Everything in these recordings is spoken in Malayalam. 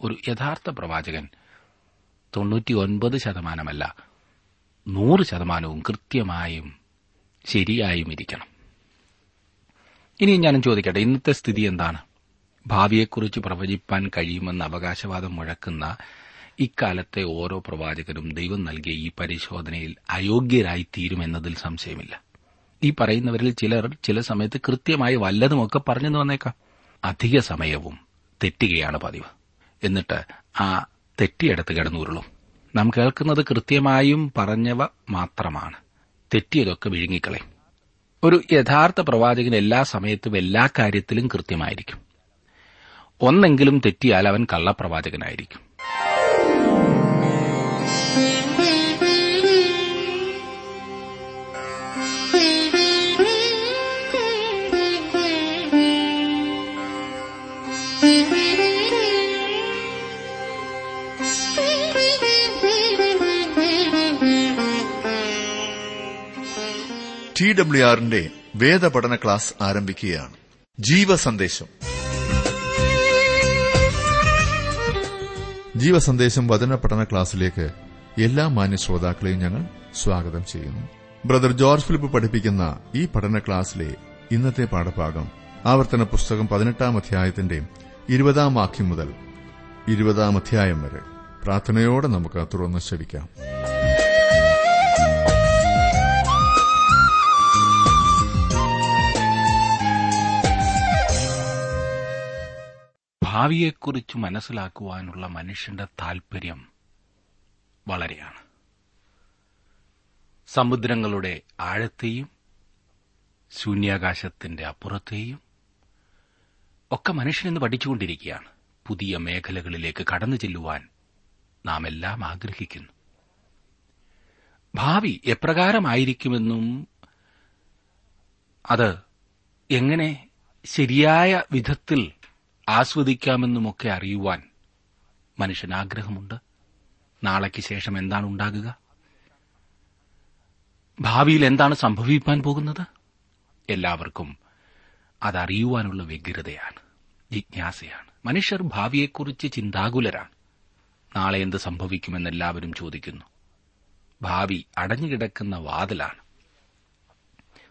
ഒരു യഥാർത്ഥ പ്രവാചകൻ. തൊണ്ണൂറ്റിയൊൻപത് ശതമാനമല്ല നൂറ് ശതമാനവും കൃത്യമായും ശരിയായും ഇരിക്കണം. ഇനി ഞാനും ചോദിക്കട്ടെ ഇന്നത്തെ സ്ഥിതി എന്താണ്? ഭാവിയെക്കുറിച്ച് പ്രവചിപ്പാൻ കഴിയുമെന്ന് അവകാശവാദം മുഴക്കുന്ന ഇക്കാലത്തെ ഓരോ പ്രവാചകരും ദൈവം നൽകിയ ഈ പരിശോധനയിൽ അയോഗ്യരായി തീരുമെന്നതിൽ സംശയമില്ല. ഈ പറയുന്നവരിൽ ചിലർ ചില സമയത്ത് കൃത്യമായി വല്ലതുമൊക്കെ പറഞ്ഞു വന്നേക്കാം. അധിക സമയവും തെറ്റുകയാണ് പതിവ്. എന്നിട്ട് ആ തെറ്റിയെടുത്ത് കിടന്നുരുളും. നാം കേൾക്കുന്നത് കൃത്യമായും പറഞ്ഞവ മാത്രമാണ്. തെറ്റിയതൊക്കെ വിഴുങ്ങിക്കളയും. ഒരു യഥാർത്ഥ പ്രവാചകൻ എല്ലാ സമയത്തും എല്ലാ കാര്യത്തിലും കൃത്യമായിരിക്കും. ഒന്നെങ്കിലും തെറ്റിയാൽ അവൻ കള്ളപ്രവാചകനായിരിക്കും. ടി ഡബ്ല്യു ആറിന്റെ വേദപഠന ക്ലാസ് ആരംഭിക്കുകയാണ്. ജീവസന്ദേശം. ജീവസന്ദേശം വചന പഠന ക്ലാസ്സിലേക്ക് എല്ലാ മാന്യ ശ്രോതാക്കളെയും ഞങ്ങൾ സ്വാഗതം ചെയ്യുന്നു. ബ്രദർ ജോർജ് ഫിലിപ്പ് പഠിപ്പിക്കുന്ന ഈ പഠന ക്ലാസ്സിലെ ഇന്നത്തെ പാഠഭാഗം ആവർത്തന പുസ്തകം പതിനെട്ടാം അധ്യായത്തിന്റെ ഇരുപതാം വാക്യം മുതൽ ഇരുപതാം അധ്യായം വരെ പ്രാർത്ഥനയോടെ നമുക്ക് തുറന്ന് ശ്രവിക്കാം. ഭാവിയെക്കുറിച്ച് മനസ്സിലാക്കുവാനുള്ള മനുഷ്യന്റെ താൽപര്യം വളരെയാണ്. സമുദ്രങ്ങളുടെ ആഴത്തെയും ശൂന്യാകാശത്തിന്റെ അപ്പുറത്തെയും ഒക്കെ മനുഷ്യനെന്ന് പഠിച്ചുകൊണ്ടിരിക്കുകയാണ്. പുതിയ മേഖലകളിലേക്ക് കടന്നു ചെല്ലുവാൻ നാം എല്ലാം ആഗ്രഹിക്കുന്നു. ഭാവി എപ്രകാരമായിരിക്കുമെന്നും അത് എങ്ങനെ ശരിയായ വിധത്തിൽ ആസ്വദിക്കാമെന്നുമൊക്കെ അറിയുവാൻ മനുഷ്യൻ ആഗ്രഹമുണ്ട് നാളേക്ക് ശേഷം എന്താണ് ഉണ്ടാകുക? ഭാവിയിൽ എന്താണ് സംഭവിക്കാൻ പോകുന്നത്? എല്ലാവർക്കും അതറിയുവാനുള്ള വ്യഗ്രതയാണ് ജിജ്ഞാസയാണ്. മനുഷ്യർ ഭാവിയെക്കുറിച്ച് ചിന്താകുലരാണ്. നാളെ എന്ത് സംഭവിക്കുമെന്ന് എല്ലാവരും ചോദിക്കുന്നു. ഭാവി അടഞ്ഞുകിടക്കുന്ന വാതിലാണ്.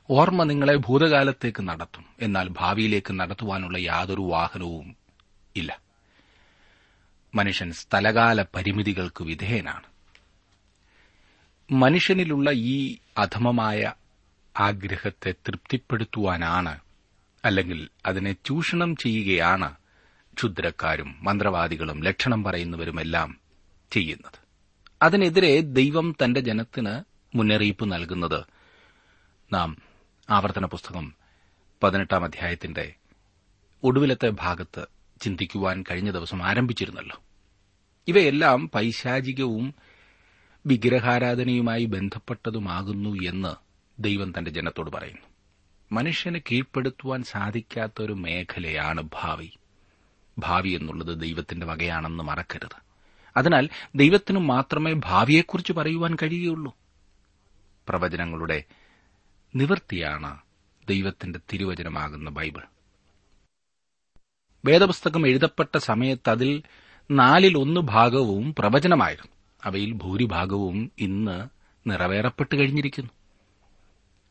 ഓർമ്മ നിങ്ങളെ ഭൂതകാലത്തേക്ക് നടത്തും. എന്നാൽ ഭാവിയിലേക്ക് നടത്തുവാനുള്ള യാതൊരു വാഹനവും ഇല്ല. മനുഷ്യൻ സ്ഥലകാല പരിമിതികൾക്ക് വിധേയനാണ്. മനുഷ്യനിലുള്ള ഈ അധമമായ ആഗ്രഹത്തെ തൃപ്തിപ്പെടുത്തുവാനാണ് അല്ലെങ്കിൽ അതിനെ ചൂഷണം ചെയ്യുകയാണ് ക്ഷുദ്രക്കാരും മന്ത്രവാദികളും ലക്ഷണം പറയുന്നവരുമെല്ലാം ചെയ്യുന്നത്. അതിനെതിരെ ദൈവം തന്റെ ജനത്തിന് മുന്നറിയിപ്പ് നൽകുന്നത് നാം ആവർത്തന പുസ്തകം പതിനെട്ടാം അധ്യായത്തിന്റെ ഒടുവിലത്തെ ഭാഗത്ത് ചിന്തിക്കുവാൻ കഴിഞ്ഞ ദിവസം ആരംഭിച്ചിരുന്നല്ലോ. ഇവയെല്ലാം പൈശാചികവും വിഗ്രഹാരാധനയുമായി ബന്ധപ്പെട്ടതുമാകുന്നു എന്ന് ദൈവം തന്റെ ജനത്തോട് പറയുന്നു. മനുഷ്യനെ കീഴ്പ്പെടുത്തുവാൻ സാധിക്കാത്ത ഒരു മേഖലയാണ് ഭാവി. ഭാവി എന്നുള്ളത് ദൈവത്തിന്റെ വകയാണെന്ന് മറക്കരുത്. അതിനാൽ ദൈവത്തിനു മാത്രമേ ഭാവിയെക്കുറിച്ച് പറയുവാൻ കഴിയുകയുള്ളൂ. പ്രവചനങ്ങളുടെ നിവൃത്തിയാണ് ദൈവത്തിന്റെ തിരുവചനമാകുന്ന ബൈബിൾ. വേദപുസ്തകം എഴുതപ്പെട്ട സമയത്ത് അതിൽ നാലിൽ ഒന്ന് ഭാഗവും പ്രവചനമായിരുന്നു. അവയിൽ ഭൂരിഭാഗവും ഇന്ന് നിറവേറപ്പെട്ടു കഴിഞ്ഞിരിക്കുന്നു.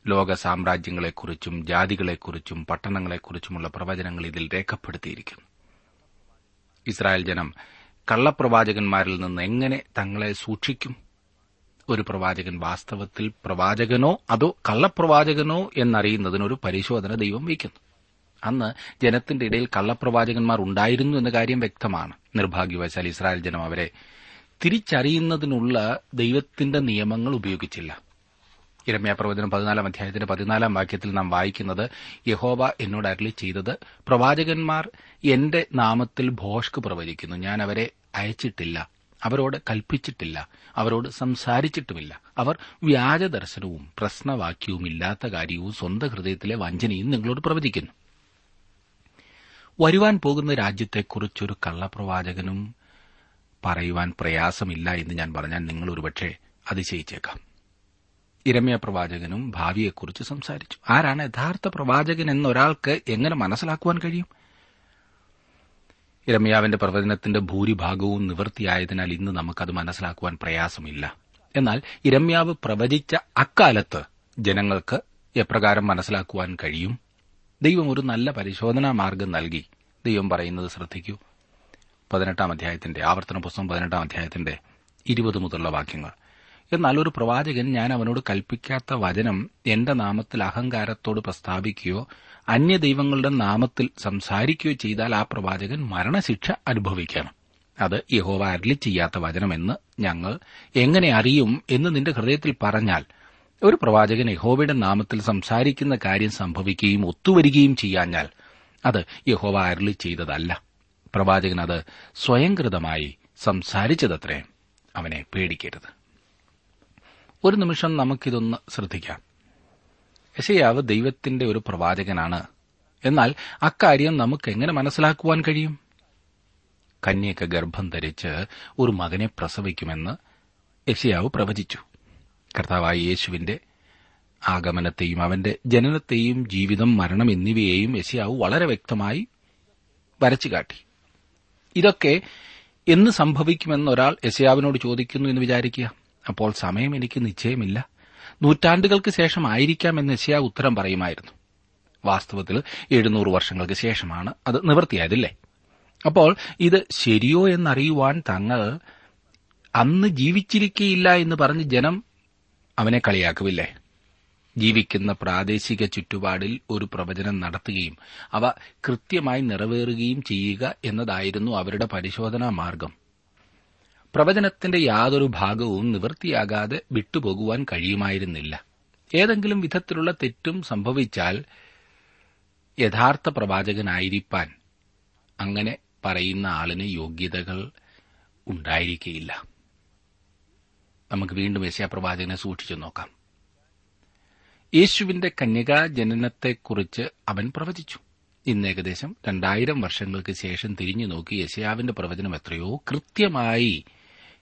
ലോക സാമ്രാജ്യങ്ങളെക്കുറിച്ചും ജാതികളെക്കുറിച്ചും പട്ടണങ്ങളെക്കുറിച്ചുമുള്ള പ്രവചനങ്ങൾ ഇതിൽ രേഖപ്പെടുത്തിയിരിക്കുന്നു. ഇസ്രായേൽ ജനം കള്ളപ്രവാചകന്മാരിൽ നിന്ന് എങ്ങനെ തങ്ങളെ സൂക്ഷിക്കും? ഒരു പ്രവാചകൻ വാസ്തവത്തിൽ പ്രവാചകനോ അതോ കള്ളപ്രവാചകനോ എന്നറിയുന്നതിനൊരു പരിശോധന ദൈവം വയ്ക്കുന്നു. അന്ന് ജനത്തിന്റെ ഇടയിൽ കള്ളപ്രവാചകന്മാർ ഉണ്ടായിരുന്നു എന്ന കാര്യം വ്യക്തമാണ്. നിർഭാഗ്യവശാൽ ഇസ്രായേൽ ജനം അവരെ തിരിച്ചറിയുന്നതിനുള്ള ദൈവത്തിന്റെ നിയമങ്ങൾ ഉപയോഗിച്ചില്ല. ഇരമ്യ പ്രവചനം പതിനാലാം അധ്യായത്തിന്റെ പതിനാലാം വാക്യത്തിൽ നാം വായിക്കുന്നത് യഹോവ എന്നോട് അരളി ചെയ്തത് പ്രവാചകന്മാർ എന്റെ നാമത്തിൽ ഭോഷ്ക് പ്രവചിക്കുന്നു. ഞാൻ അവരെ അയച്ചിട്ടില്ല. അവരോട് കൽപ്പിച്ചിട്ടില്ല അവരോട് സംസാരിച്ചിട്ടുമില്ല. അവർ വ്യാജ ദർശനവും പ്രശ്നവാക്യവും ഇല്ലാത്ത കാര്യവും സ്വന്തം ഹൃദയത്തിലെ വഞ്ചനയും നിങ്ങളോട് പ്രവചിക്കുന്നു. വരുവാൻ പോകുന്ന രാജ്യത്തെക്കുറിച്ചൊരു കള്ളപ്രവാചകനും പറയുവാൻ പ്രയാസമില്ല എന്ന് ഞാൻ പറഞ്ഞാൽ നിങ്ങൾ ഒരുപക്ഷെ അതിശയിച്ചേക്കാം. ഇരമ്യ പ്രവാചകനും ഭാവിയെക്കുറിച്ച് സംസാരിച്ചു. ആരാണ് യഥാർത്ഥ പ്രവാചകൻ എന്നൊരാൾക്ക് എങ്ങനെ മനസ്സിലാക്കുവാൻ കഴിയും? ഇരമ്യാവിന്റെ പ്രവചനത്തിന്റെ ഭൂരിഭാഗവും നിവൃത്തിയായതിനാൽ ഇന്ന് നമുക്കത് മനസ്സിലാക്കുവാൻ പ്രയാസമില്ല. എന്നാൽ ഇരമ്യാവ് പ്രവചിച്ച അക്കാലത്ത് ജനങ്ങൾക്ക് എപ്രകാരം മനസ്സിലാക്കുവാൻ കഴിയും? ദൈവം ഒരു നല്ല പരിശോധനാ മാർഗം നൽകി. ദൈവം പറയുന്നത് ശ്രദ്ധിക്കൂ. പതിനെട്ടാം അധ്യായത്തിന്റെ ആവർത്തന പുസ്തകം പതിനെട്ടാം അധ്യായത്തിന്റെ ഇരുപത് മുതലുള്ള വാക്യങ്ങൾ. എന്നാൽ ഒരു പ്രവാചകൻ ഞാൻ അവനോട് കൽപ്പിക്കാത്ത വചനം എന്റെ നാമത്തിൽ അഹങ്കാരത്തോട് പ്രസ്താവിക്കുകയോ അന്യദൈവങ്ങളുടെ നാമത്തിൽ സംസാരിക്കുകയോ ചെയ്താൽ ആ പ്രവാചകൻ മരണശിക്ഷ അനുഭവിക്കണം. അത് യഹോവ അരളി ചെയ്യാത്ത വചനമെന്ന് ഞങ്ങൾ എങ്ങനെ അറിയും എന്ന് നിന്റെ ഹൃദയത്തിൽ പറഞ്ഞാൽ ഒരു പ്രവാചകൻ യഹോവയുടെ നാമത്തിൽ സംസാരിക്കുന്ന കാര്യം സംഭവിക്കുകയും ഒത്തുവരികയും ചെയ്യാഞ്ഞാൽ അത് യഹോവ അരളി ചെയ്തതല്ല. പ്രവാചകൻ അത് സ്വയംകൃതമായി സംസാരിച്ചതത്രേ. അവനെ പേടിക്കരുത്. ഒരു നിമിഷം നമുക്കിതൊന്ന് ശ്രദ്ധിക്കാം. യശയാവ് ദൈവത്തിന്റെ ഒരു പ്രവാചകനാണ്. എന്നാൽ അക്കാര്യം നമുക്ക് എങ്ങനെ മനസ്സിലാക്കുവാൻ കഴിയും? കന്യക ഗർഭം ധരിച്ച് ഒരു മകനെ പ്രസവിക്കുമെന്ന് യശയാവ് പ്രവചിച്ചു. കർത്താവായ യേശുവിന്റെ ആഗമനത്തെയും അവന്റെ ജനനത്തെയും ജീവിതം മരണം എന്നിവയെയും യശയാവ് വളരെ വ്യക്തമായി വരച്ചു കാട്ടി. ഇതൊക്കെ എന്ന് സംഭവിക്കുമെന്ന് ഒരാൾ യശയാവിനോട് ചോദിക്കുന്നു എന്ന് വിചാരിക്കുക. അപ്പോൾ സമയം എനിക്ക് നിശ്ചയമില്ല. നൂറ്റാണ്ടുകൾക്ക് ശേഷം ആയിരിക്കാമെന്ന് യശയാ ഉത്തരം പറയുമായിരുന്നു. വാസ്തവത്തിൽ എഴുന്നൂറ് വർഷങ്ങൾക്ക് ശേഷമാണ് അത് നിവൃത്തിയായതില്ലേ അപ്പോൾ ഇത് ശരിയോ എന്നറിയുവാൻ തങ്ങൾ അന്ന് ജീവിച്ചിരിക്കയില്ല എന്ന് പറഞ്ഞ് ജനം അവനെ കളിയാക്കുമില്ലേ ജീവിക്കുന്ന പ്രാദേശിക ചുറ്റുപാടിൽ ഒരു പ്രവചനം നടത്തുകയും അവ കൃത്യമായി നിറവേറുകയും ചെയ്യുക എന്നതായിരുന്നു അവരുടെ പരിശോധനാ മാർഗം പ്രവചനത്തിന്റെ യാതൊരു ഭാഗവും നിവൃത്തിയാകാതെ വിട്ടുപോകുവാൻ കഴിയുമായിരുന്നില്ല. ഏതെങ്കിലും വിധത്തിലുള്ള തെറ്റും സംഭവിച്ചാൽ യഥാർത്ഥ പ്രവാചകനായിരിക്കാൻ അങ്ങനെ പറയുന്ന ആളിന് യോഗ്യതകൾ ഉണ്ടായിരിക്കില്ല നമുക്ക് വീണ്ടും യശയാപ്രവാചകനെ സൂക്ഷിച്ചു നോക്കാം. യേശുവിന്റെ കന്യകാ ജനനത്തെക്കുറിച്ച് അവൻ പ്രവചിച്ചു. ഇന്ന് ഏകദേശം രണ്ടായിരം വർഷങ്ങൾക്ക് ശേഷം തിരിഞ്ഞു നോക്കി യശയാവിന്റെ പ്രവചനം എത്രയോ കൃത്യമായി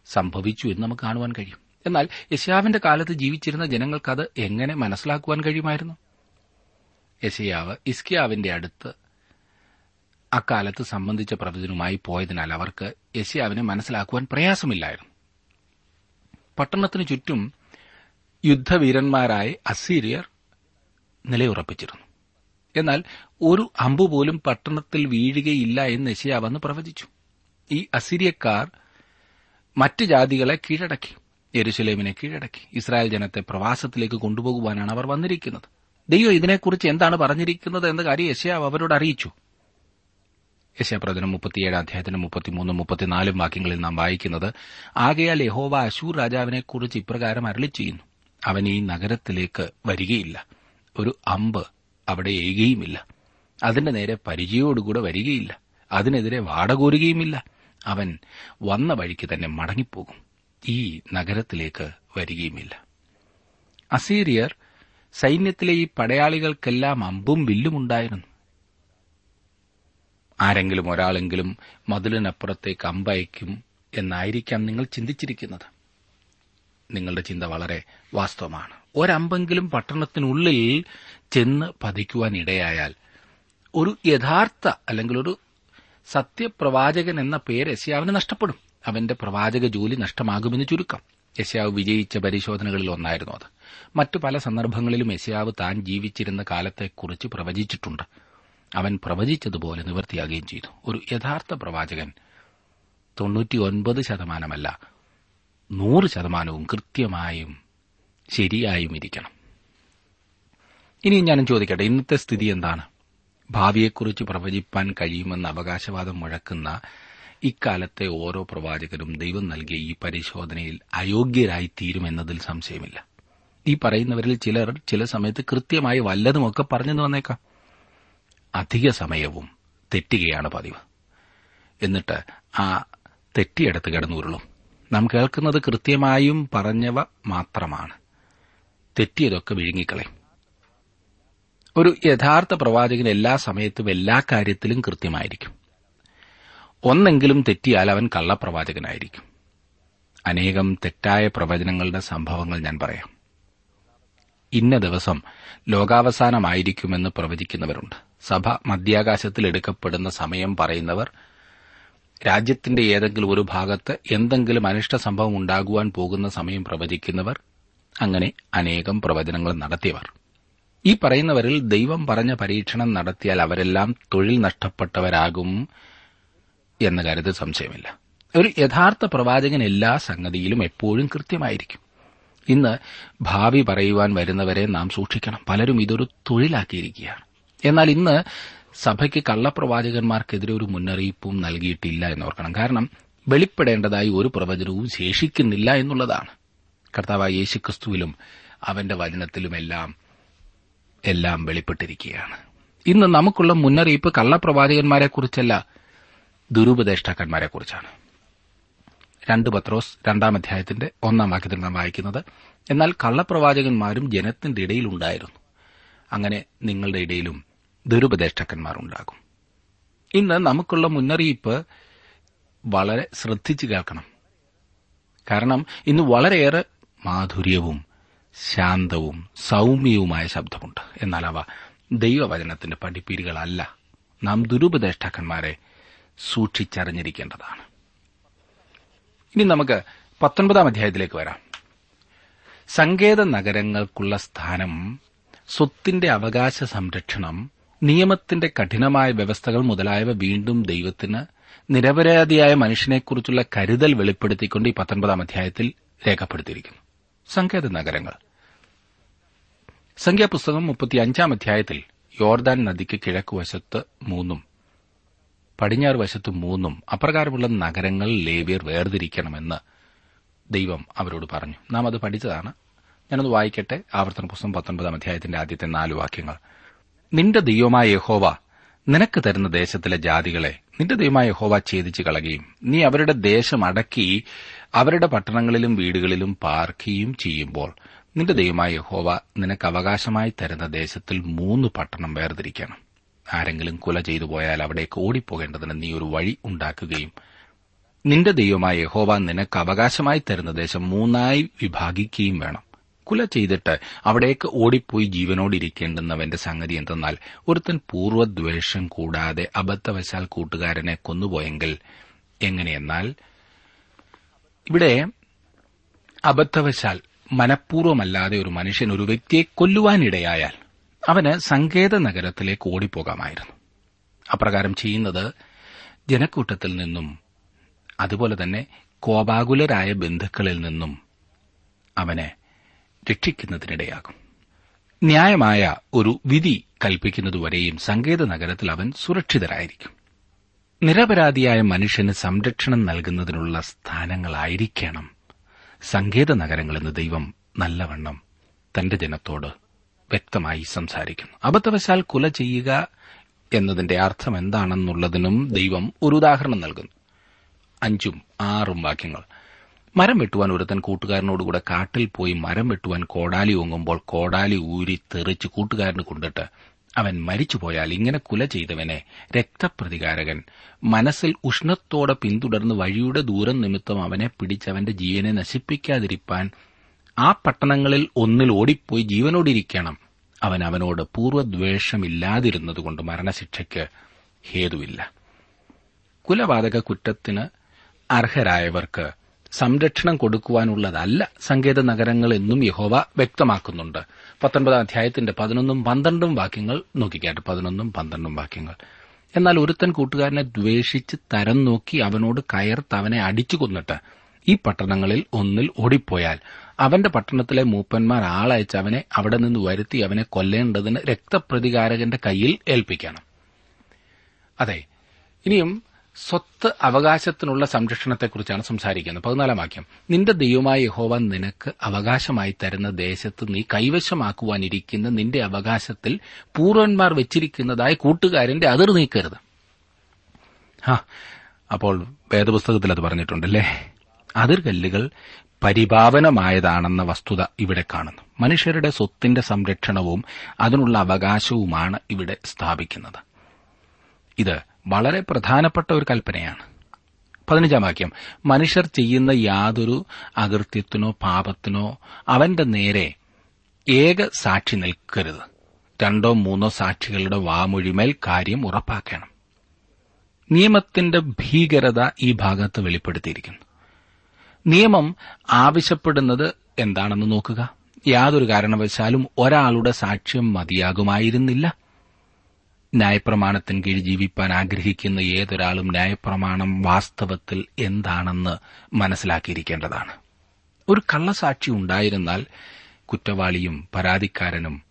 സംഭവിച്ചു എന്ന് നമുക്ക് കാണുവാൻ കഴിയും. എന്നാൽ യശയാവിന്റെ കാലത്ത് ജീവിച്ചിരുന്ന ജനങ്ങൾക്കത് എങ്ങനെ മനസ്സിലാക്കുവാൻ കഴിയുമായിരുന്നു? യശയാവ് ഇസ്കിയാവിന്റെ അടുത്ത് അക്കാലത്ത് സംബന്ധിച്ച പ്രവചനവുമായി പോയതിനാൽ അവർക്ക് യശയാവിനെ മനസ്സിലാക്കുവാൻ പ്രയാസമില്ലായിരുന്നു. പട്ടണത്തിനു ചുറ്റും യുദ്ധവീരന്മാരായി അസീരിയർ നിലയുറപ്പിച്ചിരുന്നു. എന്നാൽ ഒരു അമ്പുപോലും പട്ടണത്തിൽ വീഴുകയില്ല എന്ന് യശയാവെന്ന് പ്രവചിച്ചു. ഈ അസിരിയക്കാർ മറ്റ് ജാതികളെ കീഴടക്കി യെരുശലേമിനെ കീഴടക്കി ഇസ്രായേൽ ജനത്തെ പ്രവാസത്തിലേക്ക് കൊണ്ടുപോകുവാനാണ് അവർ വന്നിരിക്കുന്നത്. ദൈവം ഇതിനെക്കുറിച്ച് എന്താണ് പറഞ്ഞിരിക്കുന്നത് എന്ന കാര്യം യശയാവ് അവരോട് അറിയിച്ചു. യശാപ്രദനം മുപ്പത്തിയേഴ് അധ്യായത്തിന് മുപ്പത്തിമൂന്നും മുപ്പത്തിനാലും വാക്യങ്ങളിൽ നാം വായിക്കുന്നത് ആകയാൽ യഹോവ അശൂർ രാജാവിനെക്കുറിച്ച് ഇപ്രകാരം അരളി ചെയ്യുന്നു അവൻ ഈ നഗരത്തിലേക്ക് വരികയില്ല. ഒരു അമ്പ് അവിടെ എയ്യുകയുമില്ല. അതിന്റെ നേരെ പരിചയോടുകൂടെ വരികയില്ല. അതിനെതിരെ വാടകോരുകയുമില്ല അവൻ വന്ന വഴിക്ക് തന്നെ മടങ്ങിപ്പോകും. ഈ നഗരത്തിലേക്ക് വരികയുമില്ല. അസീരിയർ സൈന്യത്തിലെ ഈ പടയാളികൾക്കെല്ലാം അമ്പും വില്ലുമുണ്ടായിരുന്നു ആരെങ്കിലും ഒരാളെങ്കിലും മതിലിനപ്പുറത്തേക്ക് അമ്പയക്കും എന്നായിരിക്കാം നിങ്ങൾ ചിന്തിച്ചിരിക്കുന്നത്. നിങ്ങളുടെ ചിന്ത വളരെ വാസ്തവമാണ്. ഒരമ്പെങ്കിലും പട്ടണത്തിനുള്ളിൽ ചെന്ന് പതിക്കുവാൻ ഇടയായാൽ ഒരു യഥാർത്ഥ അല്ലെങ്കിൽ ഒരു സത്യപ്രവാചകൻ എന്ന പേര് യശ്യാവിന് നഷ്ടപ്പെടും. അവന്റെ പ്രവാചക ജോലി നഷ്ടമാകുമെന്ന് ചുരുക്കം. യശ്യാവ് വിജയിച്ച പരിശോധനകളിൽ ഒന്നായിരുന്നു അത്. മറ്റു പല സന്ദർഭങ്ങളിലും യശ്യാവ് താൻ ജീവിച്ചിരുന്ന കാലത്തെക്കുറിച്ച് പ്രവചിച്ചിട്ടുണ്ട്. അവൻ പ്രവചിച്ചതുപോലെ നിവൃത്തിയാകുകയും ചെയ്തു. ഒരു യഥാർത്ഥ പ്രവാചകൻ തൊണ്ണൂറ്റിയൊൻപത് ശതമാനമല്ല നൂറ് ശതമാനവും കൃത്യമായും ശരിയായും ഇരിക്കണം. ഇനിയും ഞാനും ചോദിക്കട്ടെ ഇന്നത്തെ സ്ഥിതി എന്താണ്? ഭാവിയെക്കുറിച്ച് പ്രവചിപ്പാൻ കഴിയുമെന്ന അവകാശവാദം മുഴക്കുന്ന ഇക്കാലത്തെ ഓരോ പ്രവാചകരും ദൈവം നൽകിയ ഈ പരിശോധനയിൽ അയോഗ്യരായി തീരുമെന്നതിൽ സംശയമില്ല. ഈ പറയുന്നവരിൽ ചിലർ ചില സമയത്ത് കൃത്യമായി വല്ലതുമൊക്കെ പറഞ്ഞെന്ന് വന്നേക്കാം. അധിക സമയവും തെറ്റുകയാണ് പതിവ്. എന്നിട്ട് ആ തെറ്റിയെടുത്ത് കിടന്നുരുളും. നാം കേൾക്കുന്നത് കൃത്യമായും പറഞ്ഞവ മാത്രമാണ്. തെറ്റിയതൊക്കെ വിഴുങ്ങിക്കളയും. ഒരു യഥാർത്ഥ പ്രവാചകൻ എല്ലാ സമയത്തും എല്ലാ കാര്യത്തിലും കൃത്യമായിരിക്കും. ഒന്നെങ്കിലും തെറ്റിയാൽ അവൻ കള്ളപ്രവാചകനായിരിക്കും. അനേകം തെറ്റായ പ്രവചനങ്ങളുടെ സംഭവങ്ങൾ ഞാൻ പറയാം. ഇന്ന ദിവസം ലോകാവസാനമായിരിക്കുമെന്ന് പ്രവചിക്കുന്നവരുണ്ട്. സഭ മധ്യാകാശത്തിൽ എടുക്കപ്പെടുന്ന സമയം പറയുന്നവർ രാജ്യത്തിന്റെ ഏതെങ്കിലും ഒരു ഭാഗത്ത് എന്തെങ്കിലും അനിഷ്ട സംഭവം ഉണ്ടാകുവാൻ പോകുന്ന സമയം പ്രവചിക്കുന്നവർ അങ്ങനെ അനേകം പ്രവചനങ്ങൾ നടത്തിയവർ. ഈ പറയുന്നവരിൽ ദൈവം പറഞ്ഞ പരീക്ഷണം നടത്തിയാൽ അവരെല്ലാം തൊഴിൽ നഷ്ടപ്പെട്ടവരാകും എന്ന കാര്യത്തിൽ സംശയമില്ല. ഒരു യഥാർത്ഥ പ്രവാചകൻ എല്ലാ സംഗതിയിലും എപ്പോഴും കൃത്യമായിരിക്കും. ഇന്ന് ഭാവി പറയുവാൻ വരുന്നവരെ നാം സൂക്ഷിക്കണം. പലരും ഇതൊരു തൊഴിലാക്കിയിരിക്കുകയാണ്. എന്നാൽ ഇന്ന് സഭയ്ക്ക് കള്ളപ്രവാചകന്മാർക്കെതിരെ ഒരു മുന്നറിയിപ്പും നൽകിയിട്ടില്ല എന്നോർക്കണം കാരണം വെളിപ്പെടേണ്ടതായി ഒരു പ്രവചനവും ശേഷിക്കുന്നില്ല എന്നുള്ളതാണ്. കർത്താവായ യേശുക്രിസ്തുവിലും അവന്റെ വചനത്തിലുമെല്ലാം എല്ലാം വെളിപ്പെട്ടിരിക്കുകയാണ്. ഇന്ന് നമുക്കുള്ള മുന്നറിയിപ്പ് കള്ളപ്രവാചകന്മാരെക്കുറിച്ചല്ല ദുരുപദേഷ്ടാക്കന്മാരെക്കുറിച്ചാണ്. രണ്ട് പത്രോസ് രണ്ടാം അധ്യായത്തിന്റെ ഒന്നാം വാക്യത്തിൽ നാം വായിക്കുന്നത് എന്നാൽ കള്ളപ്രവാചകന്മാരും ജനത്തിന്റെ ഇടയിലുണ്ടായിരുന്നു. അങ്ങനെ നിങ്ങളുടെ ഇടയിലും ദുരുപദേഷ്ടാക്കന്മാരുണ്ടാകും. ഇന്ന് നമുക്കുള്ള മുന്നറിയിപ്പ് വളരെ ശ്രദ്ധിച്ചു കേൾക്കണം. കാരണം ഇന്ന് വളരെയേറെ മാധുര്യവും ശാന്തവും സൌമ്യവുമായ ശബ്ദമുണ്ട്. എന്നാൽ അവ ദൈവവചനത്തിന്റെ പഠിപ്പീരുകളല്ല നാം ദുരുപദേഷ്ടാക്കന്മാരെ സൂക്ഷിച്ചറിഞ്ഞിരിക്കേണ്ടതാണ്. ഇനി നമുക്ക് പത്തൊൻപതാം അധ്യായത്തിലേക്ക് വരാം. സങ്കേത നഗരങ്ങൾക്കുള്ള സ്ഥാനം സ്വത്തിന്റെ അവകാശ സംരക്ഷണം നിയമത്തിന്റെ കഠിനമായ വ്യവസ്ഥകൾ മുതലായവ വീണ്ടും ദൈവത്തിന് നിരപരാധിയായ മനുഷ്യനെക്കുറിച്ചുള്ള കരുതൽ വെളിപ്പെടുത്തിക്കൊണ്ട് ഈ പത്തൊൻപതാം അധ്യായത്തിൽ രേഖപ്പെടുത്തിയിരിക്കുന്നു. സങ്കേത നഗരങ്ങൾ സംഖ്യാപുസ്തകം മുപ്പത്തിയഞ്ചാം അധ്യായത്തിൽ യോർദാൻ നദിക്ക് കിഴക്ക് കിഴക്കുവശത്ത് മൂന്നും പടിഞ്ഞാറ് വശത്ത് മൂന്നും അപ്രകാരമുള്ള നഗരങ്ങൾ ലേവ്യർ വേർതിരിക്കണമെന്ന് ദൈവം അവരോട് പറഞ്ഞു. നാം അത് പഠിച്ചതാണ്. ഞാനത് വായിക്കട്ടെ. ആവർത്തന പുസ്തകം പത്തൊൻപതാം അധ്യായത്തിന്റെ ആദ്യത്തെ നാല് വാക്യങ്ങൾ. നിന്റെ ദൈവമായ യഹോവ നിനക്ക് തരുന്ന ദേശത്തിലെ ജാതികളെ നിന്റെ ദൈവമായ യഹോവ ഛേദിച്ചു കളയുകയും നീ അവരുടെ ദേശം അടക്കി അവരുടെ പട്ടണങ്ങളിലും വീടുകളിലും പാർക്കുകയും ചെയ്യുമ്പോൾ നിന്റെ ദൈവമായ യഹോവ നിനക്ക് അവകാശമായി തരുന്ന ദേശത്തിൽ മൂന്ന് പട്ടണം വേർതിരിക്കണം. ആരെങ്കിലും കുല ചെയ്തു പോയാൽ അവിടേക്ക് ഓടിപ്പോകേണ്ടതിന് നീ ഒരു വഴി ഉണ്ടാക്കുകയും നിന്റെ ദൈവമായ യഹോവ നിനക്ക് അവകാശമായി തരുന്ന ദേശം മൂന്നായി വിഭാഗിക്കുകയും വേണം. കുല ചെയ്തിട്ട് അവിടേക്ക് ഓടിപ്പോയി ജീവനോടിരിക്കേണ്ടുന്നവന്റെ സംഗതി എന്തെന്നാൽ ഒരുത്തൻ പൂർവദ്വേഷം കൂടാതെ അബദ്ധവശാൽ കൂട്ടുകാരനെ കൊന്നുപോയെങ്കിൽ എങ്ങനെയെന്നാൽ ഇവിടെ അബദ്ധവശാൽ മനഃപൂർവമല്ലാതെ ഒരു മനുഷ്യൻ ഒരു വ്യക്തിയെ കൊല്ലുവാനിടയായാൽ അവന് സങ്കേത നഗരത്തിലേക്ക് ഓടിപ്പോകാമായിരുന്നു. അപ്രകാരം ചെയ്യുന്നത് ജനക്കൂട്ടത്തിൽ നിന്നും അതുപോലെ തന്നെ കോപാകുലരായ ബന്ധുക്കളിൽ നിന്നും അവനെ രക്ഷിക്കുന്നതിനിടയാകും. ന്യായമായ ഒരു വിധി കൽപ്പിക്കുന്നതുവരെയും സങ്കേത നഗരത്തിൽ അവൻ സുരക്ഷിതരായിരിക്കും. നിരപരാധിയായ മനുഷ്യന് സംരക്ഷണം നൽകുന്നതിനുള്ള സ്ഥാനങ്ങളായിരിക്കണം. സങ്കേത നഗരങ്ങളെന്ന് ദൈവം നല്ലവണ്ണം തന്റെ ജനത്തോട് വ്യക്തമായി സംസാരിക്കുന്നു. അബദ്ധവശാൽ കുല ചെയ്യുക എന്നതിന്റെ അർത്ഥം എന്താണെന്നുള്ളതിനും ദൈവം ഒരു ഉദാഹരണം നൽകുന്നു. അഞ്ചും ആറും വാക്യങ്ങൾ. മരം വെട്ടുവാൻ ഒരുത്തൻ കൂട്ടുകാരനോടുകൂടെ കാട്ടിൽ പോയി മരം വെട്ടുവാൻ കോടാലി ഓങ്ങുമ്പോൾ കോടാലി ഊരി തെറിച്ച് കൂട്ടുകാരന് കൊണ്ടിട്ട് അവൻ മരിച്ചുപോയാൽ ഇങ്ങനെ കുല ചെയ്തവനെ രക്തപ്രതികാരകൻ. മനസ്സിൽ ഉഷ്ണത്തോടെ പിന്തുടർന്ന് വഴിയുടെ ദൂരം നിമിത്തം അവനെ പിടിച്ചവന്റെ ജീവനെ നശിപ്പിക്കാതിരിക്കാൻ ആ പട്ടണങ്ങളിൽ ഒന്നിൽ ഓടിപ്പോയി ജീവനോടിരിക്കണം. അവൻ അവനോട് പൂർവദ്വേഷമില്ലാതിരുന്നതുകൊണ്ട് മരണശിക്ഷയ്ക്ക് ഹേതുവില്ല. കുലപാതക കുറ്റത്തിന് അർഹരായവർക്ക് സംരക്ഷണം കൊടുക്കുവാനുള്ളതല്ല സങ്കേത നഗരങ്ങൾ എന്നും യഹോവ വ്യക്തമാക്കുന്നുണ്ട്. പത്തൊൻപതാം അധ്യായത്തിന്റെ പതിനൊന്നും പന്ത്രണ്ടും വാക്യങ്ങൾ. നോക്കിക്കാട്ടെ പതിനൊന്നും പന്ത്രണ്ടും വാക്യങ്ങൾ. എന്നാൽ ഒരുത്തൻ കൂട്ടുകാരനെ ദ്വേഷിച്ച് തരം നോക്കി അവനോട് കയർത്ത് അവനെ അടിച്ചു കൊന്നിട്ട് ഈ പട്ടണങ്ങളിൽ ഒന്നിൽ ഓടിപ്പോയാൽ അവന്റെ പട്ടണത്തിലെ മൂപ്പന്മാർ ആളയച്ച് അവനെ അവിടെ നിന്ന് വരുത്തി അവനെ കൊല്ലേണ്ടതിന് രക്തപ്രതികാരകന്റെ കയ്യിൽ ഏൽപ്പിക്കണം. അതെ ഇനിയും സ്വത്ത് അവകാശത്തിനുള്ള സംരക്ഷണത്തെക്കുറിച്ചാണ് സംസാരിക്കുന്നത്. പതിനാലാം വാക്യം. നിന്റെ ദൈവമായ യഹോവ നിനക്ക് അവകാശമായി തരുന്ന ദേശത്ത് നീ കൈവശമാക്കുവാനിരിക്കുന്ന നിന്റെ അവകാശത്തിൽ പൂർവന്മാർ വെച്ചിരിക്കുന്നതായ കൂട്ടുകാരന്റെ അതിർ നീക്കരുത്. അപ്പോൾ വേദപുസ്തകത്തിൽ അത് പറഞ്ഞിട്ടുണ്ടല്ലേ അതിർകല്ലുകൾ പരിപാവനമായതാണെന്ന വസ്തുത ഇവിടെ കാണുന്നു. മനുഷ്യരുടെ സ്വത്തിന്റെ സംരക്ഷണവും അതിനുള്ള അവകാശവുമാണ് ഇവിടെ സ്ഥാപിക്കുന്നത്. ഇത് വളരെ പ്രധാനപ്പെട്ട ഒരു കൽപ്പനയാണ്. പതിനഞ്ചാം വാക്യം. മനുഷ്യർ ചെയ്യുന്ന യാതൊരു അകൃത്യത്തിനോ പാപത്തിനോ അവന്റെ നേരെ ഏക സാക്ഷി നിൽക്കരുത്. രണ്ടോ മൂന്നോ സാക്ഷികളുടെ വാമൊഴിമേൽ കാര്യം ഉറപ്പാക്കണം. നിയമത്തിന്റെ ഭീകരത ഈ ഭാഗത്ത് വെളിപ്പെടുത്തിയിരിക്കുന്നു. നിയമം ആവശ്യപ്പെടുന്നത് എന്താണെന്ന് നോക്കുക. യാതൊരു കാരണവശാലും ഒരാളുടെ സാക്ഷ്യം മതിയാകുമായിരുന്നില്ല. ന്യായപ്രമാണത്തിന് കീഴിൽ ജീവിപ്പാൻ ആഗ്രഹിക്കുന്ന ഏതൊരാളും ന്യായപ്രമാണം വാസ്തവത്തിൽ എന്താണെന്ന് മനസ്സിലാക്കിയിരിക്കേണ്ടതാണ്. ഒരു കള്ളസാക്ഷി ഉണ്ടായിരുന്നാൽ കുറ്റവാളിയും പരാതിക്കാരനും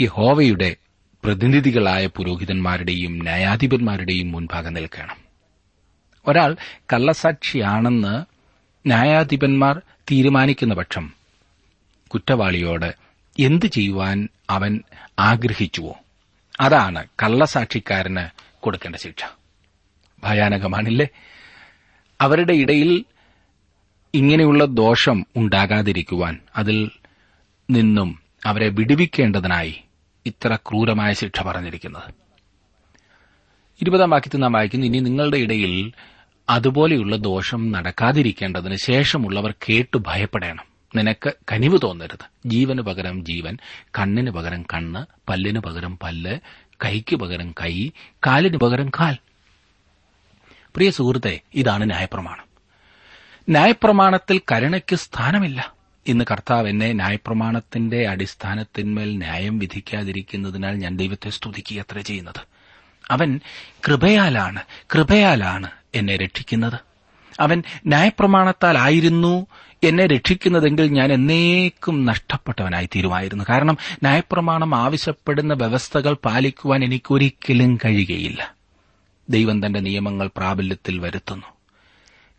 യഹോവയുടെ പ്രതിനിധികളായ പുരോഹിതന്മാരുടെയും ന്യായാധിപന്മാരുടെയും മുൻഭാഗം നിൽക്കണം. ഒരാൾ കള്ളസാക്ഷിയാണെന്ന് ന്യായാധിപന്മാർ തീരുമാനിക്കുന്ന പക്ഷം കുറ്റവാളിയോട് എന്തു ചെയ്യുവാൻ അവൻ ആഗ്രഹിച്ചുവോ? അതാണ് കള്ളസാക്ഷിക്കാരന് കൊടുക്കേണ്ട ശിക്ഷ. ഭയാനകമാണില്ലേ? അവരുടെ ഇടയിൽ ഇങ്ങനെയുള്ള ദോഷം ഉണ്ടാകാതിരിക്കുവാൻ അതിൽ നിന്നും അവരെ വിടുവിക്കേണ്ടതിനായി ഇത്ര ക്രൂരമായ ശിക്ഷ പറഞ്ഞിരിക്കുന്നത്. ഇരുപതാം വാക്യത്തിൽ നാം വായിക്കുന്നു ഇനി നിങ്ങളുടെ ഇടയിൽ അതുപോലെയുള്ള ദോഷം നടക്കാതിരിക്കേണ്ടതിന് ശേഷമുള്ളവർ കേട്ടു ഭയപ്പെടണം. നിനക്ക് കനിവ് തോന്നരുത്. ജീവന് പകരം ജീവൻ കണ്ണിന് പകരം കണ്ണ് പല്ലിന് പകരം പല്ല് കൈക്ക് പകരം കൈ കാലിന് പകരം കാൽ. പ്രിയ സുഹൃത്തെ ഇതാണ് ന്യായപ്രമാണം. ന്യായപ്രമാണത്തിൽ കരുണയ്ക്ക് സ്ഥാനമില്ല. ഇന്ന് കർത്താവ് എന്നെ ന്യായപ്രമാണത്തിന്റെ അടിസ്ഥാനത്തിന്മേൽ ന്യായം വിധിക്കാതിരിക്കുന്നതിനാൽ ഞാൻ ദൈവത്തെ സ്തുതിക്കുക അത്ര ചെയ്യുന്നത്. അവൻ കൃപയാലാണ് കൃപയാലാണ് എന്നെ രക്ഷിക്കുന്നത്. അവൻ ന്യായപ്രമാണത്താലായിരുന്നു എന്നെ രക്ഷിക്കുന്നതെങ്കിൽ ഞാൻ എന്നേക്കും നഷ്ടപ്പെട്ടവനായി തീരുമായിരുന്നു. കാരണം ന്യായപ്രമാണം ആവശ്യപ്പെടുന്ന വ്യവസ്ഥകൾ പാലിക്കുവാൻ എനിക്കൊരിക്കലും കഴിയുകയില്ല. ദൈവം തന്റെ നിയമങ്ങൾ പ്രാബല്യത്തിൽ വരുത്തുന്നു.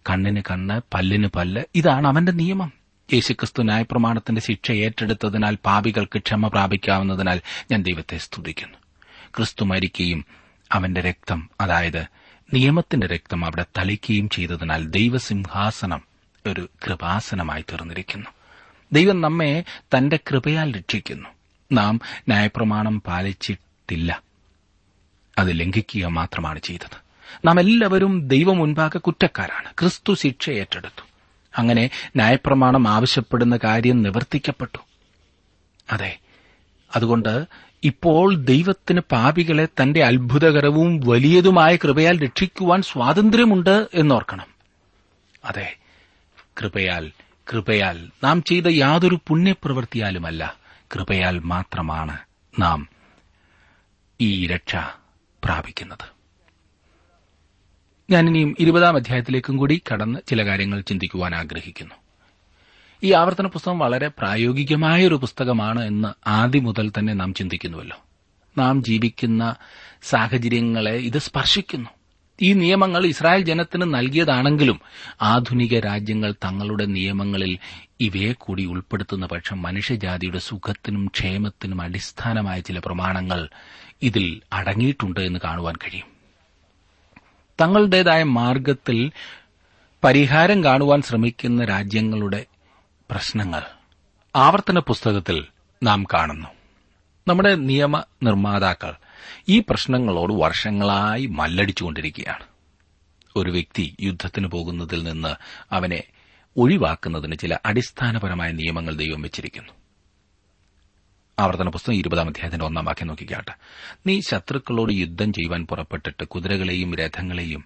കണ്ണിന് കണ്ണ് പല്ലിന് പല്ല് ഇതാണ് അവന്റെ നിയമം. യേശുക്രിസ്തു ന്യായപ്രമാണത്തിന്റെ ശിക്ഷ ഏറ്റെടുത്തതിനാൽ പാപികൾക്ക് ക്ഷമ പ്രാപിക്കാവുന്നതിനാൽ ഞാൻ ദൈവത്തെ സ്തുതിക്കുന്നു. ക്രിസ്തു മരിക്കുകയും അവന്റെ രക്തം അതായത് നിയമത്തിന്റെ രക്തം അവിടെ തളിക്കുകയും ചെയ്തതിനാൽ ദൈവസിംഹാസനം ഒരു കൃപാസനമായി തീർന്നിരിക്കുന്നു. ദൈവം നമ്മെ തന്റെ കൃപയാൽ രക്ഷിക്കുന്നു. നാം ന്യായപ്രമാണം പാലിച്ചിട്ടില്ല. അത് ലംഘിക്കുക മാത്രമാണ് ചെയ്തത്. നാം എല്ലാവരും ദൈവം മുൻപാകെ കുറ്റക്കാരാണ്. ക്രിസ്തു ശിക്ഷ ഏറ്റെടുത്തു. അങ്ങനെ ന്യായപ്രമാണം ആവശ്യപ്പെടുന്ന കാര്യം നിവർത്തിക്കപ്പെട്ടു. അതെ അതുകൊണ്ട് ഇപ്പോൾ ദൈവത്തിന് പാപികളെ തന്റെ അത്ഭുതകരവും വലിയതുമായ കൃപയാൽ രക്ഷിക്കുവാൻ സ്വാതന്ത്ര്യമുണ്ട് എന്നോർക്കണം. അതെ കൃപയാൽ കൃപയാൽ നാം ചെയ്ത യാതൊരു പുണ്യപ്രവൃത്തിയാലുമല്ല കൃപയാൽ മാത്രമാണ് നാം ഈ രക്ഷ പ്രാപിക്കുന്നത്. ഞാനിനിയും ഇരുപതാം അധ്യായത്തിലേക്കും കൂടി കടന്ന് ചില കാര്യങ്ങൾ ചിന്തിക്കുവാൻ ആഗ്രഹിക്കുന്നു. ഈ ആവർത്തന പുസ്തകം വളരെ പ്രായോഗികമായ ഒരു പുസ്തകമാണ് എന്ന് ആദ്യം മുതൽ തന്നെ നാം ചിന്തിക്കുന്നുവല്ലോ. നാം ജീവിക്കുന്ന സാഹചര്യങ്ങളെ ഇത് സ്പർശിക്കുന്നു. ഈ നിയമങ്ങൾ ഇസ്രായേൽ ജനത്തിന് നൽകിയതാണെങ്കിലും ആധുനിക രാജ്യങ്ങൾ തങ്ങളുടെ നിയമങ്ങളിൽ ഇവയെ കൂടി ഉൾപ്പെടുത്തുന്ന പക്ഷം മനുഷ്യജാതിയുടെ സുഖത്തിനും ക്ഷേമത്തിനും അടിസ്ഥാനമായ ചില പ്രമാണങ്ങൾ ഇതിൽ അടങ്ങിയിട്ടുണ്ട് എന്ന് കാണുവാൻ കഴിയും. തങ്ങളുടേതായ മാർഗത്തിൽ പരിഹാരം കാണുവാൻ ശ്രമിക്കുന്ന രാജ്യങ്ങളുടെ പ്രശ്നങ്ങൾ. ആവർത്തന പുസ്തകത്തിൽ നാം കാണുന്നു. നമ്മുടെ നിയമ നിർമ്മാതാക്കൾ ഈ പ്രശ്നങ്ങളോട് വർഷങ്ങളായി മല്ലടിച്ചുകൊണ്ടിരിക്കുകയാണ്. ഒരു വ്യക്തി യുദ്ധത്തിന് പോകുന്നതിൽ നിന്ന് അവനെ ഒഴിവാക്കുന്നതിന് ചില അടിസ്ഥാനപരമായ നിയമങ്ങൾ ദൈവം വെച്ചിരിക്കുന്നു. ആവർത്തന പുസ്തകം ഇരുപതാം അധ്യായത്തിന്റെ ഒന്നാം വാക്യം നോക്കിക്കാട്ടെ. നീ ശത്രുക്കളോട് യുദ്ധം ചെയ്യുവാൻ പുറപ്പെട്ടിട്ട് കുതിരകളെയും രഥങ്ങളെയും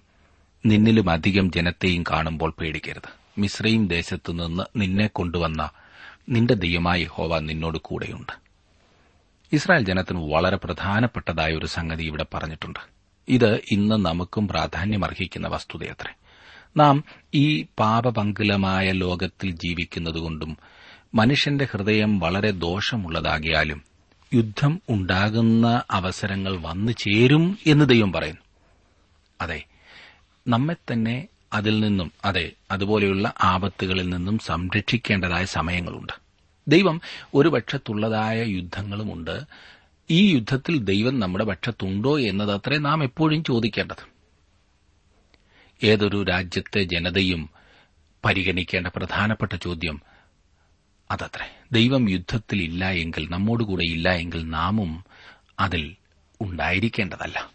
നിന്നിലും അധികം ജനത്തെയും കാണുമ്പോൾ പേടിക്കരുത്. മിശ്രയും ദേശത്തു നിന്ന് നിന്നെ കൊണ്ടുവന്ന നിന്റെ ദൈവമായ ഹോവ നിന്നോട് കൂടെയുണ്ട്. ഇസ്രായേൽ ജനത്തിന് വളരെ പ്രധാനപ്പെട്ടതായ ഒരു സംഗതി ഇവിടെ പറഞ്ഞിട്ടുണ്ട്. ഇത് ഇന്ന് നമുക്കും പ്രാധാന്യമർഹിക്കുന്ന വസ്തുതയത്രേ. നാം ഈ പാപപങ്കുലമായ ലോകത്തിൽ ജീവിക്കുന്നതുകൊണ്ടും മനുഷ്യന്റെ ഹൃദയം വളരെ ദോഷമുള്ളതാകിയാലും യുദ്ധം ഉണ്ടാകുന്ന അവസരങ്ങൾ വന്നു ചേരും എന്ന് ദൈവം പറയുന്നു. അതെ നമ്മെ തന്നെ അതിൽ നിന്നും അതെ അതുപോലെയുള്ള ആപത്തുകളിൽ നിന്നും സംരക്ഷിക്കേണ്ടതായ സമയങ്ങളുണ്ട്. ദൈവം ഒരു പക്ഷത്തുള്ളതായ യുദ്ധങ്ങളുമുണ്ട്. ഈ യുദ്ധത്തിൽ ദൈവം നമ്മുടെ പക്ഷത്തുണ്ടോ എന്നത് അത്രേ നാം എപ്പോഴും ചോദിക്കേണ്ടത്. ഏതൊരു രാജ്യത്തെ ജനതയും പരിഗണിക്കേണ്ട പ്രധാനപ്പെട്ട ചോദ്യം അതത്രേ. ദൈവം യുദ്ധത്തിൽ ഇല്ല എങ്കിൽ നമ്മോടുകൂടെ ഇല്ല എങ്കിൽ നാമും അതിൽ ഉണ്ടായിരിക്കേണ്ടതല്ല.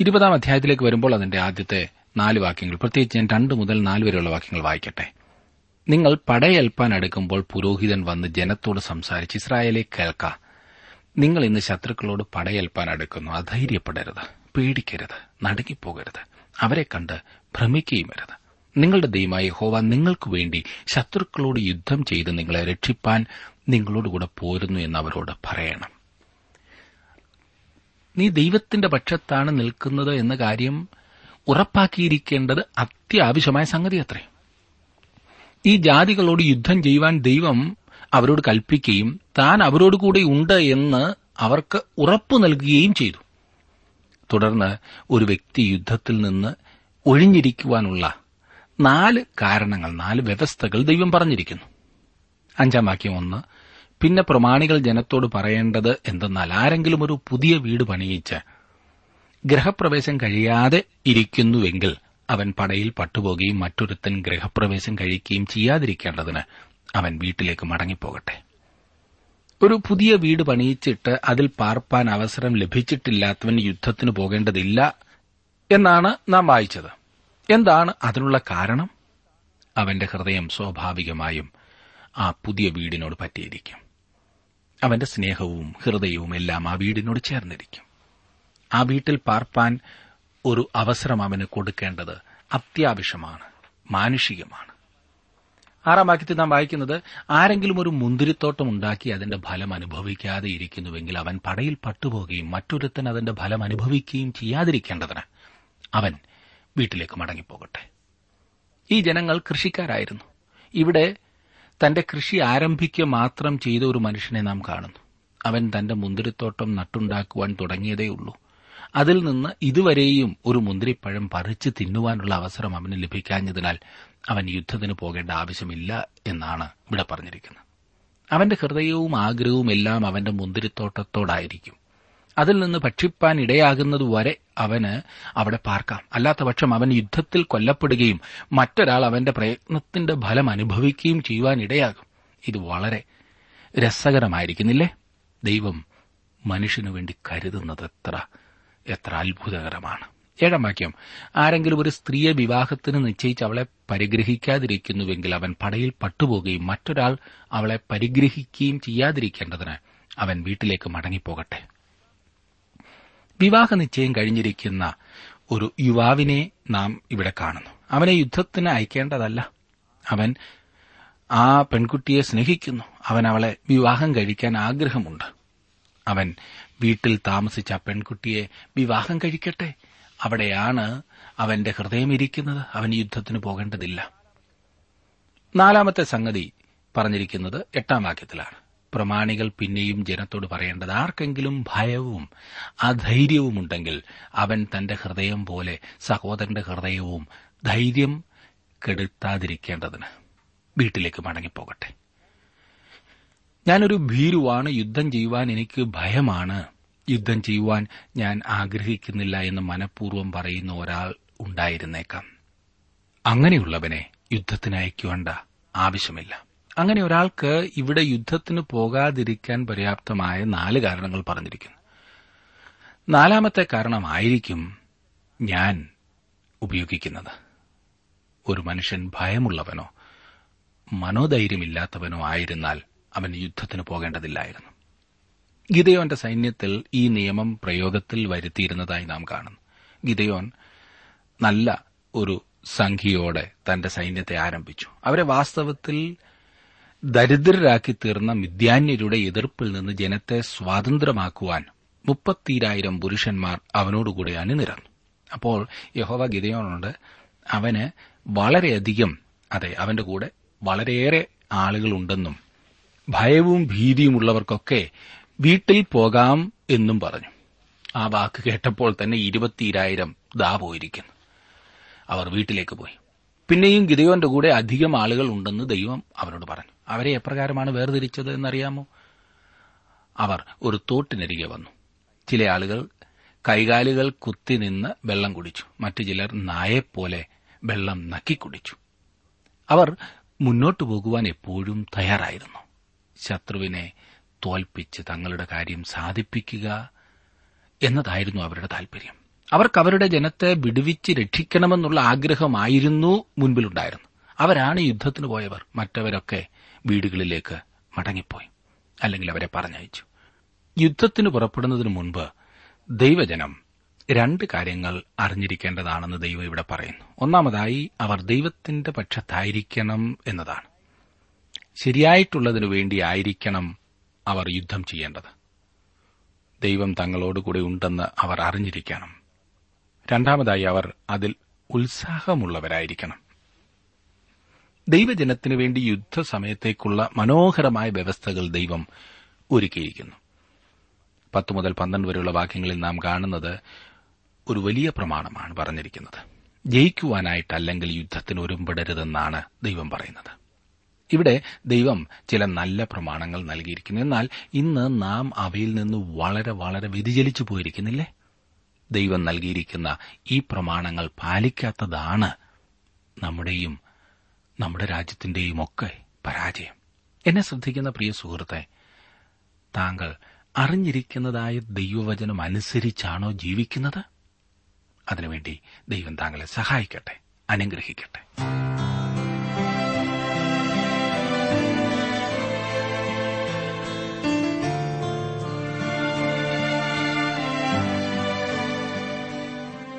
ഇരുപതാം അധ്യായത്തിലേക്ക് വരുമ്പോൾ അതിന്റെ ആദ്യത്തെ നാല് വാക്യങ്ങൾ. പ്രത്യേകിച്ച് ഞാൻ രണ്ട് മുതൽ നാല് വരെയുള്ള വാക്യങ്ങൾ വായിക്കട്ടെ. നിങ്ങൾ പടയേൽപ്പാൻ അടുക്കുമ്പോൾ പുരോഹിതൻ വന്ന് ജനത്തോട് സംസാരിച്ച് ഇസ്രായേലെ കേൾക്ക. നിങ്ങൾ ഇന്ന് ശത്രുക്കളോട് പടയേൽപ്പാൻ അടുക്കുന്നു. അധൈര്യപ്പെടരുത്. പേടിക്കരുത്. നടുങ്ങിപ്പോകരുത്. അവരെ കണ്ട് ഭ്രമിക്കുകയും വരുത് നിങ്ങളുടെ ദൈവമായ ഹോവ നിങ്ങൾക്കു വേണ്ടി ശത്രുക്കളോട് യുദ്ധം ചെയ്ത് നിങ്ങളെ രക്ഷിപ്പാൻ നിങ്ങളോടുകൂടെ പോരുന്നു എന്ന് അവരോട് പറയണം. നീ ദൈവത്തിന്റെ പക്ഷത്താണ് നിൽക്കുന്നത് എന്ന കാര്യം ഉറപ്പാക്കിയിരിക്കേണ്ടത് അത്യാവശ്യമായ സംഗതി അത്രേ. ഈ ജാതികളോട് യുദ്ധം ചെയ്യുവാൻ ദൈവം അവരോട് കൽപ്പിക്കുകയും താൻ അവരോട് കൂടെ ഉണ്ട് എന്ന് അവർക്ക് ഉറപ്പു നൽകുകയും ചെയ്തു. തുടർന്ന് ഒരു വ്യക്തി യുദ്ധത്തിൽ നിന്ന് ഒഴിഞ്ഞിരിക്കുവാനുള്ള നാല് കാരണങ്ങൾ നാല് വ്യവസ്ഥകൾ ദൈവം പറഞ്ഞിരിക്കുന്നു. അഞ്ചാം വാക്യം ഒന്ന് പിന്നെ പ്രമാണികൾ ജനത്തോട് പറയേണ്ടത് എന്തെന്നാൽ ആരെങ്കിലും ഒരു പുതിയ വീട് പണിയിച്ച് ഗ്രഹപ്രവേശം കഴിയാതെ ഇരിക്കുന്നുവെങ്കിൽ അവൻ പടയിൽ പട്ടുപോകുകയും മറ്റൊരുത്തൻ ഗ്രഹപ്രവേശം കഴിക്കുകയും ചെയ്യാതിരിക്കേണ്ടതിന് അവൻ വീട്ടിലേക്ക് മടങ്ങിപ്പോകട്ടെ. ഒരു പുതിയ വീട് പണിയിച്ചിട്ട് അതിൽ പാർപ്പാൻ അവസരം ലഭിച്ചിട്ടില്ലാത്തവൻ യുദ്ധത്തിന് പോകേണ്ടതില്ല എന്നാണ് നാം വായിച്ചത്. എന്താണ് അതിനുള്ള കാരണം? അവന്റെ ഹൃദയം സ്വാഭാവികമായും ആ പുതിയ വീടിനോട് പറ്റിയിരിക്കും. അവന്റെ സ്നേഹവും ഹൃദയവും എല്ലാം ആ വീടിനോട് ചേർന്നിരിക്കും. ആ വീട്ടിൽ പാർപ്പാൻ ഒരു അവസരം അവന് കൊടുക്കേണ്ടത് അത്യാവശ്യമാണ് മാനുഷികമാണ്. ആറാം വാക്യത്തിൽ നാം വായിക്കുന്നത് ആരെങ്കിലും ഒരു മുന്തിരിത്തോട്ടം ഉണ്ടാക്കി അതിന്റെ ഫലം അനുഭവിക്കാതെ ഇരിക്കുന്നുവെങ്കിൽ അവൻ പടയിൽ പട്ടുപോകുകയും മറ്റൊരുത്തൻ അതിന്റെ ഫലം അനുഭവിക്കുകയും ചെയ്യാതിരിക്കേണ്ടതിന് അവൻ വീട്ടിലേക്ക് മടങ്ങിപ്പോകട്ടെ. ഈ ജനങ്ങൾ കൃഷിക്കാരായിരുന്നു. ഇവിടെ തന്റെ കൃഷി ആരംഭിക്കുക മാത്രം ചെയ്ത ഒരു മനുഷ്യനെ നാം കാണുന്നു. അവൻ തന്റെ മുന്തിരിത്തോട്ടം നട്ടുണ്ടാക്കുവാൻ തുടങ്ങിയതേയുള്ളൂ. അതിൽ നിന്ന് ഇതുവരെയും ഒരു മുന്തിരിപ്പഴം പറിച്ച് തിന്നുവാനുള്ള അവസരം അവന് ലഭിക്കാഞ്ഞതിനാൽ അവൻ യുദ്ധത്തിന് പോകേണ്ട ആവശ്യമില്ല എന്നാണ് ഇവിടെ പറഞ്ഞിരിക്കുന്നത്. അവന്റെ ഹൃദയവും ആഗ്രഹവും എല്ലാം അവന്റെ മുന്തിരിത്തോട്ടത്തോടായിരിക്കും. അതിൽ നിന്ന് ഭക്ഷിപ്പാൻ ഇടയാകുന്നതുവരെ അവന് അവിടെ പാർക്കാം. അല്ലാത്ത പക്ഷം അവൻ യുദ്ധത്തിൽ കൊല്ലപ്പെടുകയും മറ്റൊരാൾ അവന്റെ പ്രയത്നത്തിന്റെ ഫലം അനുഭവിക്കുകയും ചെയ്യുവാൻ ഇടയാകും. ഇത് വളരെ രസകരമായിരിക്കുന്നില്ലേ? ദൈവം മനുഷ്യനു വേണ്ടി കരുതുന്നത് എത്ര എത്ര അത്ഭുതകരമാണ്. ഏഴാം വാക്യം ആരെങ്കിലും ഒരു സ്ത്രീയെ വിവാഹത്തിന് നിശ്ചയിച്ച് അവളെ പരിഗ്രഹിക്കാതിരിക്കുന്നുവെങ്കിൽ അവൻ പടയിൽ പട്ടുപോകുകയും മറ്റൊരാൾ അവളെ പരിഗ്രഹിക്കുകയും ചെയ്യാതിരിക്കേണ്ടതിന് അവൻ വീട്ടിലേക്ക് മടങ്ങിപ്പോകട്ടെ. വിവാഹ നിശ്ചയം കഴിഞ്ഞിരിക്കുന്ന ഒരു യുവാവിനെ നാം ഇവിടെ കാണുന്നു. അവനെ യുദ്ധത്തിന് അയക്കേണ്ടതല്ല. അവൻ ആ പെൺകുട്ടിയെ സ്നേഹിക്കുന്നു. അവൻ അവളെ വിവാഹം കഴിക്കാൻ ആഗ്രഹമുണ്ട്. അവൻ വീട്ടിൽ താമസിച്ച പെൺകുട്ടിയെ വിവാഹം കഴിക്കട്ടെ. അവിടെയാണ് അവന്റെ ഹൃദയം ഇരിക്കുന്നത്. അവൻ യുദ്ധത്തിന് പോകേണ്ടതില്ല. നാലാമത്തെ സംഗതി പറഞ്ഞിരിക്കുന്നത് എട്ടാം വാക്യത്തിലാണ്. പ്രമാണികൾ പിന്നെയും ജനത്തോട് പറയേണ്ടത് ആർക്കെങ്കിലും ഭയവും അധൈര്യവും ഉണ്ടെങ്കിൽ അവൻ തന്റെ ഹൃദയം പോലെ സഹോദരന്റെ ഹൃദയവും ധൈര്യം കെടുത്താതിരിക്കേണ്ടതിന് വീട്ടിലേക്ക് മടങ്ങിപ്പോകട്ടെ. ഞാനൊരു ഭീരുവാണ്. യുദ്ധം ചെയ്യുവാൻ എനിക്ക് ഭയമാണ്. യുദ്ധം ചെയ്യുവാൻ ഞാൻ ആഗ്രഹിക്കുന്നില്ല എന്ന് മനഃപൂർവം പറയുന്ന ഒരാൾ ഉണ്ടായിരുന്നേക്കാം. അങ്ങനെയുള്ളവനെ യുദ്ധത്തിന് അയക്കേണ്ട ആവശ്യമില്ല. അങ്ങനെ ഒരാൾക്ക് ഇവിടെ യുദ്ധത്തിന് പോകാതിരിക്കാൻ പര്യാപ്തമായ നാല് കാരണങ്ങൾ പറഞ്ഞിരിക്കുന്നു. നാലാമത്തെ കാരണമായിരിക്കും ഞാൻ ഉപയോഗിക്കുന്നത്. ഒരു മനുഷ്യൻ ഭയമുള്ളവനോ മനോധൈര്യമില്ലാത്തവനോ ആയിരുന്നാൽ അവൻ യുദ്ധത്തിന് പോകേണ്ടതില്ലായിരുന്നു. ഗിതയോന്റെ സൈന്യത്തിൽ ഈ നിയമം പ്രയോഗത്തിൽ വരുത്തിയിരുന്നതായി നാം കാണുന്നു. ഗിതയോൻ നല്ല ഒരു സംഖ്യയോടെ തന്റെ സൈന്യത്തെ ആരംഭിച്ചു. അവരെ വാസ്തവത്തിൽ ദരിദ്രരാക്കി തീർന്ന മിഥ്യാന്യരുടെ എതിർപ്പിൽ നിന്ന് ജനത്തെ സ്വാതന്ത്ര്യമാക്കുവാൻ മുപ്പത്തിരായിരം പുരുഷന്മാർ അവനോടുകൂടെ അണിനിരന്നു. അപ്പോൾ യഹോവ ഗിതയോനോട് അവന് വളരെയധികം അതെ അവന്റെ കൂടെ വളരെയേറെ ആളുകളുണ്ടെന്നും ഭയവും ഭീതിയുമുള്ളവർക്കൊക്കെ വീട്ടിൽ പോകാം എന്നും പറഞ്ഞു. ആ വാക്ക് കേട്ടപ്പോൾ തന്നെ ഇരുപത്തിരായിരം ദാ പോയിരിക്കുന്നു അവർ വീട്ടിലേക്ക് പോയി. പിന്നെയും ഗിതയോന്റെ കൂടെ അധികം ആളുകൾ ഉണ്ടെന്ന് ദൈവം അവരോട് പറഞ്ഞു. അവരെ എപ്രകാരമാണ് വേർതിരിച്ചത് എന്നറിയാമോ? അവർ ഒരു തോട്ടിനരികെ വന്നു. ചില ആളുകൾ കൈകാലുകൾ കുത്തി നിന്ന് വെള്ളം കുടിച്ചു. മറ്റു ചിലർ നായെപ്പോലെ വെള്ളം നക്കി കുടിച്ചു. അവർ മുന്നോട്ടു പോകുവാൻ എപ്പോഴും തയ്യാറായിരുന്നു. ശത്രുവിനെ തോൽപ്പിച്ച് തങ്ങളുടെ കാര്യം സാധിപ്പിക്കുക എന്നതായിരുന്നു അവരുടെ താൽപര്യം. അവർക്ക് അവരുടെ ജനത്തെ വിടുവിച്ച് രക്ഷിക്കണമെന്നുള്ള ആഗ്രഹമായിരുന്നു മുൻപിലുണ്ടായിരുന്നു അവരാണ് യുദ്ധത്തിന് പോയവർ. മറ്റവരൊക്കെ വീടുകളിലേക്ക് മടങ്ങിപ്പോയി. അല്ലെങ്കിൽ അവരെ പറഞ്ഞയച്ചു. യുദ്ധത്തിന് പുറപ്പെടുന്നതിന് മുൻപ് ദൈവജനം രണ്ട് കാര്യങ്ങൾ അറിഞ്ഞിരിക്കേണ്ടതാണെന്ന് ദൈവം ഇവിടെ പറയുന്നു. ഒന്നാമതായി അവർ ദൈവത്തിന്റെ പക്ഷത്തായിരിക്കണം എന്നതാണ്. ശരിയായിട്ടുള്ളതിനു വേണ്ടിയായിരിക്കണം അവർ യുദ്ധം ചെയ്യേണ്ടത്. ദൈവം തങ്ങളോടുകൂടെ ഉണ്ടെന്ന് അവർ അറിഞ്ഞിരിക്കണം. രണ്ടാമതായി അവർ അതിൽ ഉത്സാഹമുള്ളവരായിരിക്കണം. ദൈവജനത്തിനു വേണ്ടി യുദ്ധസമയത്തേക്കുള്ള മനോഹരമായ വ്യവസ്ഥകൾ ദൈവം ഒരുക്കിയിരിക്കുന്നു. പത്ത് മുതൽ പന്ത്രണ്ട് വരെയുള്ള വാക്യങ്ങളിൽ നാം കാണുന്നത് ഒരു വലിയ പ്രമാണമാണ് പറഞ്ഞിരിക്കുന്നത്. ജയിക്കുവാനായിട്ടല്ലെങ്കിൽ യുദ്ധത്തിന് ഒരുമ്പെടരുതെന്നാണ് ദൈവം പറയുന്നത്. ഇവിടെ ദൈവം ചില നല്ല പ്രമാണങ്ങൾ നൽകിയിരിക്കുന്നു. എന്നാൽ ഇന്ന് നാം അവയിൽ നിന്ന് വളരെ വളരെ വ്യതിചലിച്ചു പോയിരിക്കുന്നില്ലേ? ദൈവം നൽകിയിരിക്കുന്ന ഈ പ്രമാണങ്ങൾ പാലിക്കാത്തതാണ് നമ്മുടെയും നമ്മുടെ രാജ്യത്തിന്റെയും ഒക്കെ പരാജയം. എന്നെ ശ്രദ്ധിക്കുന്ന പ്രിയ സുഹൃത്തെ താങ്കൾ അറിഞ്ഞിരിക്കുന്നതായ ദൈവവചനം അനുസരിച്ചാണോ ജീവിക്കുന്നത്? അതിനുവേണ്ടി ദൈവം താങ്കളെ സഹായിക്കട്ടെ അനുഗ്രഹിക്കട്ടെ.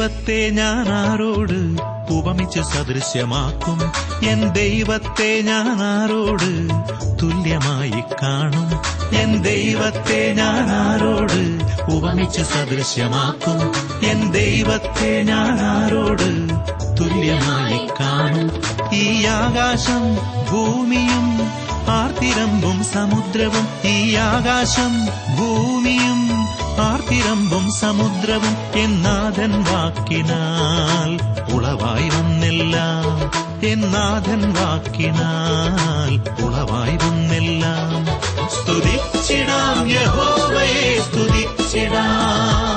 ദൈവത്തെ ഞാൻ ആരോട് ഉപമിച്ച് സദൃശ്യമാക്കും. എൻ ദൈവത്തെ ഞാൻ ആരോട് തുല്യമായി കാണും. എൻ ദൈവത്തെ ഞാൻ ആരോട് ഉപമിച്ച് സദൃശ്യമാക്കും. എൻ ദൈവത്തെ ഞാൻ ആരോട് തുല്യമായി കാണും. ഈ ആകാശം ഭൂമിയും ആർത്തിരമ്പും സമുദ്രവും. ഈ ആകാശം ഭൂമിയും ആർത്തിരമ്പും സമുദ്രവും എന്നാഥൻ വാക്കിനാൽ ഉളവായി വന്നില്ല. എന്നാഥൻ വാക്കിനാൽ ഉളവായി വന്നില്ല. സ്തുതിച്ചിടാം യഹോവയെ സ്തുതിച്ചിടാം.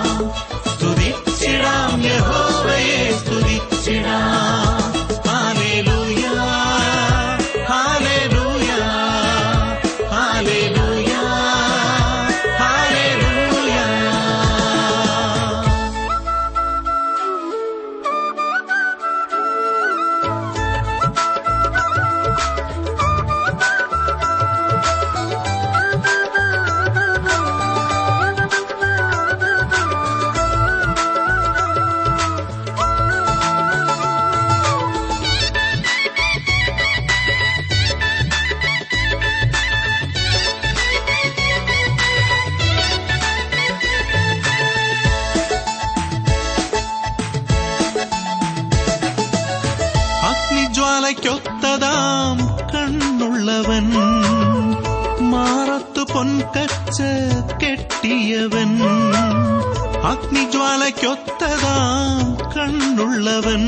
അഗ്നിജ്വാലയ്ക്കൊത്തതാം കണ്ണുള്ളവൻ.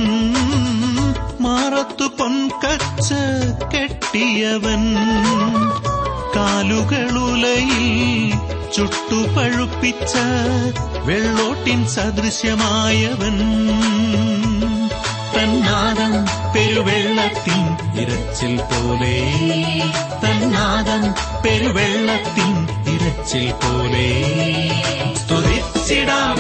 മാറത്തു പൊൻകച്ച കെട്ടിയവൻ. കാലുകളുലയിൽ ചുട്ടുപഴുപ്പിച്ച വെള്ളോട്ടിൻ സദൃശ്യമായവൻ. തന്നാദം പെരുവെള്ളത്തിൻ ഇരച്ചിൽ പോലെ. തന്നാദം പെരുവെള്ളത്തിൻ ഇരച്ചിൽ പോലെ. സ്തുതിച്ചിടാം